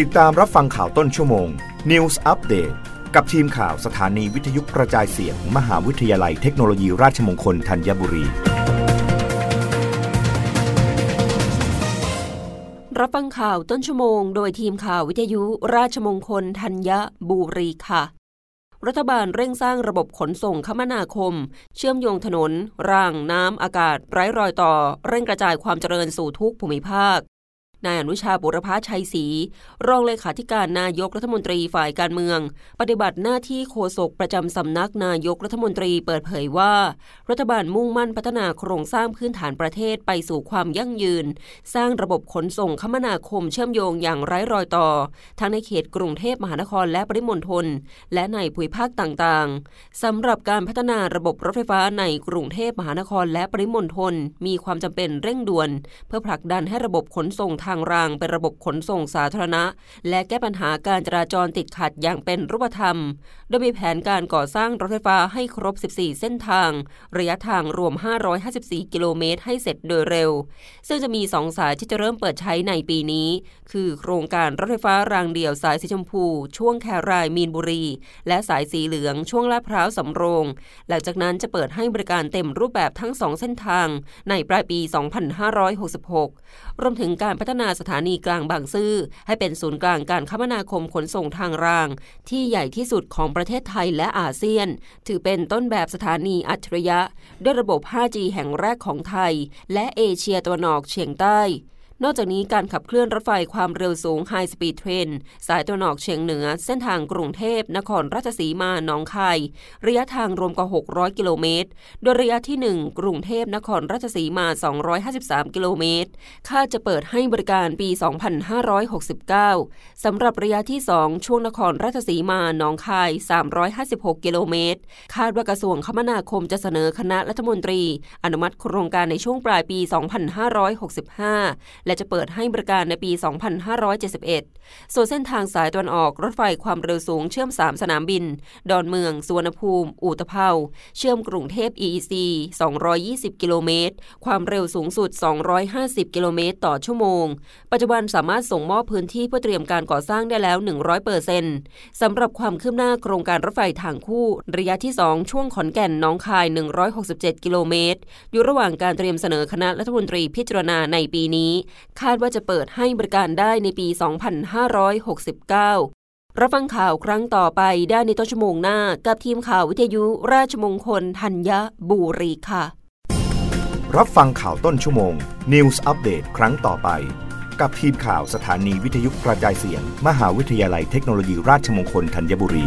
ติดตามรับฟังข่าวต้นชั่วโมง News Update กับทีมข่าวสถานีวิทยุกระจายเสียงมมหาวิทยาลัยเทคโนโลยีราชมงคลธัญบุรี รับฟังข่าวต้นชั่วโมง โดยทีมข่าววิทยุราชมงคลธัญบุรีค่ะ รัฐบาลเร่งสร้างระบบขนส่งคมนาคม เชื่อมโยงถนน ราง น้ำ อากาศ ไร้รอยต่อ เร่งกระจายความเจริญสู่ทุกภูมิภาค นายอนุชาบุรพาชัยศรีรองเลขาธิการนายกรัฐมนตรีฝ่ายการเมือง ปฏิบัติหน้าที่โฆษกประจำสำนักนายกรัฐมนตรีเปิดเผยว่า รัฐบาลมุ่งมั่นพัฒนาโครงสร้างพื้นฐานประเทศไปสู่ความยั่งยืน สร้างระบบขนส่งคมนาคมเชื่อมโยงอย่างไร้รอยต่อ ทั้งในเขตกรุงเทพมหานครและปริมณฑลและในภูมิภาคต่างๆสำหรับการพัฒนาระบบรถไฟฟ้าในกรุงเทพมหานครและปริมณฑลมีความจำเป็นเร่งด่วน เพื่อผลักดันให้ระบบขนส่งทางรางเป็นระบบขนส่งสาธารณะ และแก้ปัญหาการจราจรติดขัดอย่างเป็นรูปธรรม โดยมีแผนการก่อสร้างรถไฟฟ้าให้ครบ 14 เส้นทาง ระยะทางรวม 554 กิโลเมตร ให้เสร็จโดยเร็ว ซึ่งจะมีสองสายที่จะเริ่มเปิดใช้ในปีนี้ คือโครงการรถไฟฟ้ารางเดี่ยวสายสีชมพู ช่วงแครายมีนบุรี และสายสีเหลืองช่วงลาดพร้าวสำโรง หลังจากนั้นจะเปิดให้บริการเต็มรูปแบบทั้งสองเส้นทาง ในปลายปี 2566 รวมถึงการพัฒนาสถานีกลางบางซื่อให้เป็นศูนย์กลางการคมนาคมขนส่งทางราง ที่ใหญ่ที่สุดของประเทศไทยและอาเซียน ถือเป็นต้นแบบสถานีอัจฉริยะ ด้วยระบบ 5G แห่งแรกของไทย และเอเชียตะวันออกเฉียงใต้ นอกจากนี้การขับเคลื่อนรถไฟความเร็วสูง High Speed Train สายตะวันออกเฉียงเหนือ เส้นทางกรุงเทพ นครราชสีมาหนองคายระยะทางรวมกว่า 600 กิโลเมตร โดยระยะที่ 1 กรุงเทพ นครราชสีมา 253 กิโลเมตร คาดจะเปิดให้บริการปี 2569 สำหรับระยะที่ 2 ช่วงนครราชสีมาหนองคาย 356 กิโลเมตร คาดว่ากระทรวงคมนาคมจะเสนอคณะรัฐมนตรี อนุมัติโครงการในช่วงปลายปี 2565 และและจะเปิดให้บริการในปี 2571 ส่วนเส้นทางสายตะวันออกรถไฟความเร็วสูงเชื่อม 3 สนามบิน ดอนเมือง สุวรรณภูมิอู่ตะเภาเชื่อมกรุงเทพ EEC 220 กิโลเมตร ความเร็วสูงสุด 250 กิโลเมตร ต่อชั่วโมง ปัจจุบันสามารถส่งมอบพื้นที่เพื่อเตรียมการก่อสร้างได้แล้ว 100เปอร์เซ็นต์สำหรับความคืบหน้าโครงการรถไฟทางคู่ ระยะที่ 2 ช่วงขอนแก่นน้องคาย 167 กิโลเมตร อยู่ระหว่างการเตรียมเสนอคณะรัฐมนตรีพิจารณาในปีนี้คาดว่าจะเปิดให้บริการได้ในปี 2569รับฟังข่าวครั้งต่อไปได้ในต้นชั่วโมงหน้า กับทีมข่าววิทยุราชมงคลธัญบุรีค่ะ รับฟังข่าวต้นชั่วโมง News อัปเดตครั้งต่อไป กับทีมข่าวสถานีวิทยุกระจายเสียง มหาวิทยาลัยเทคโนโลยีราชมงคลธัญบุรี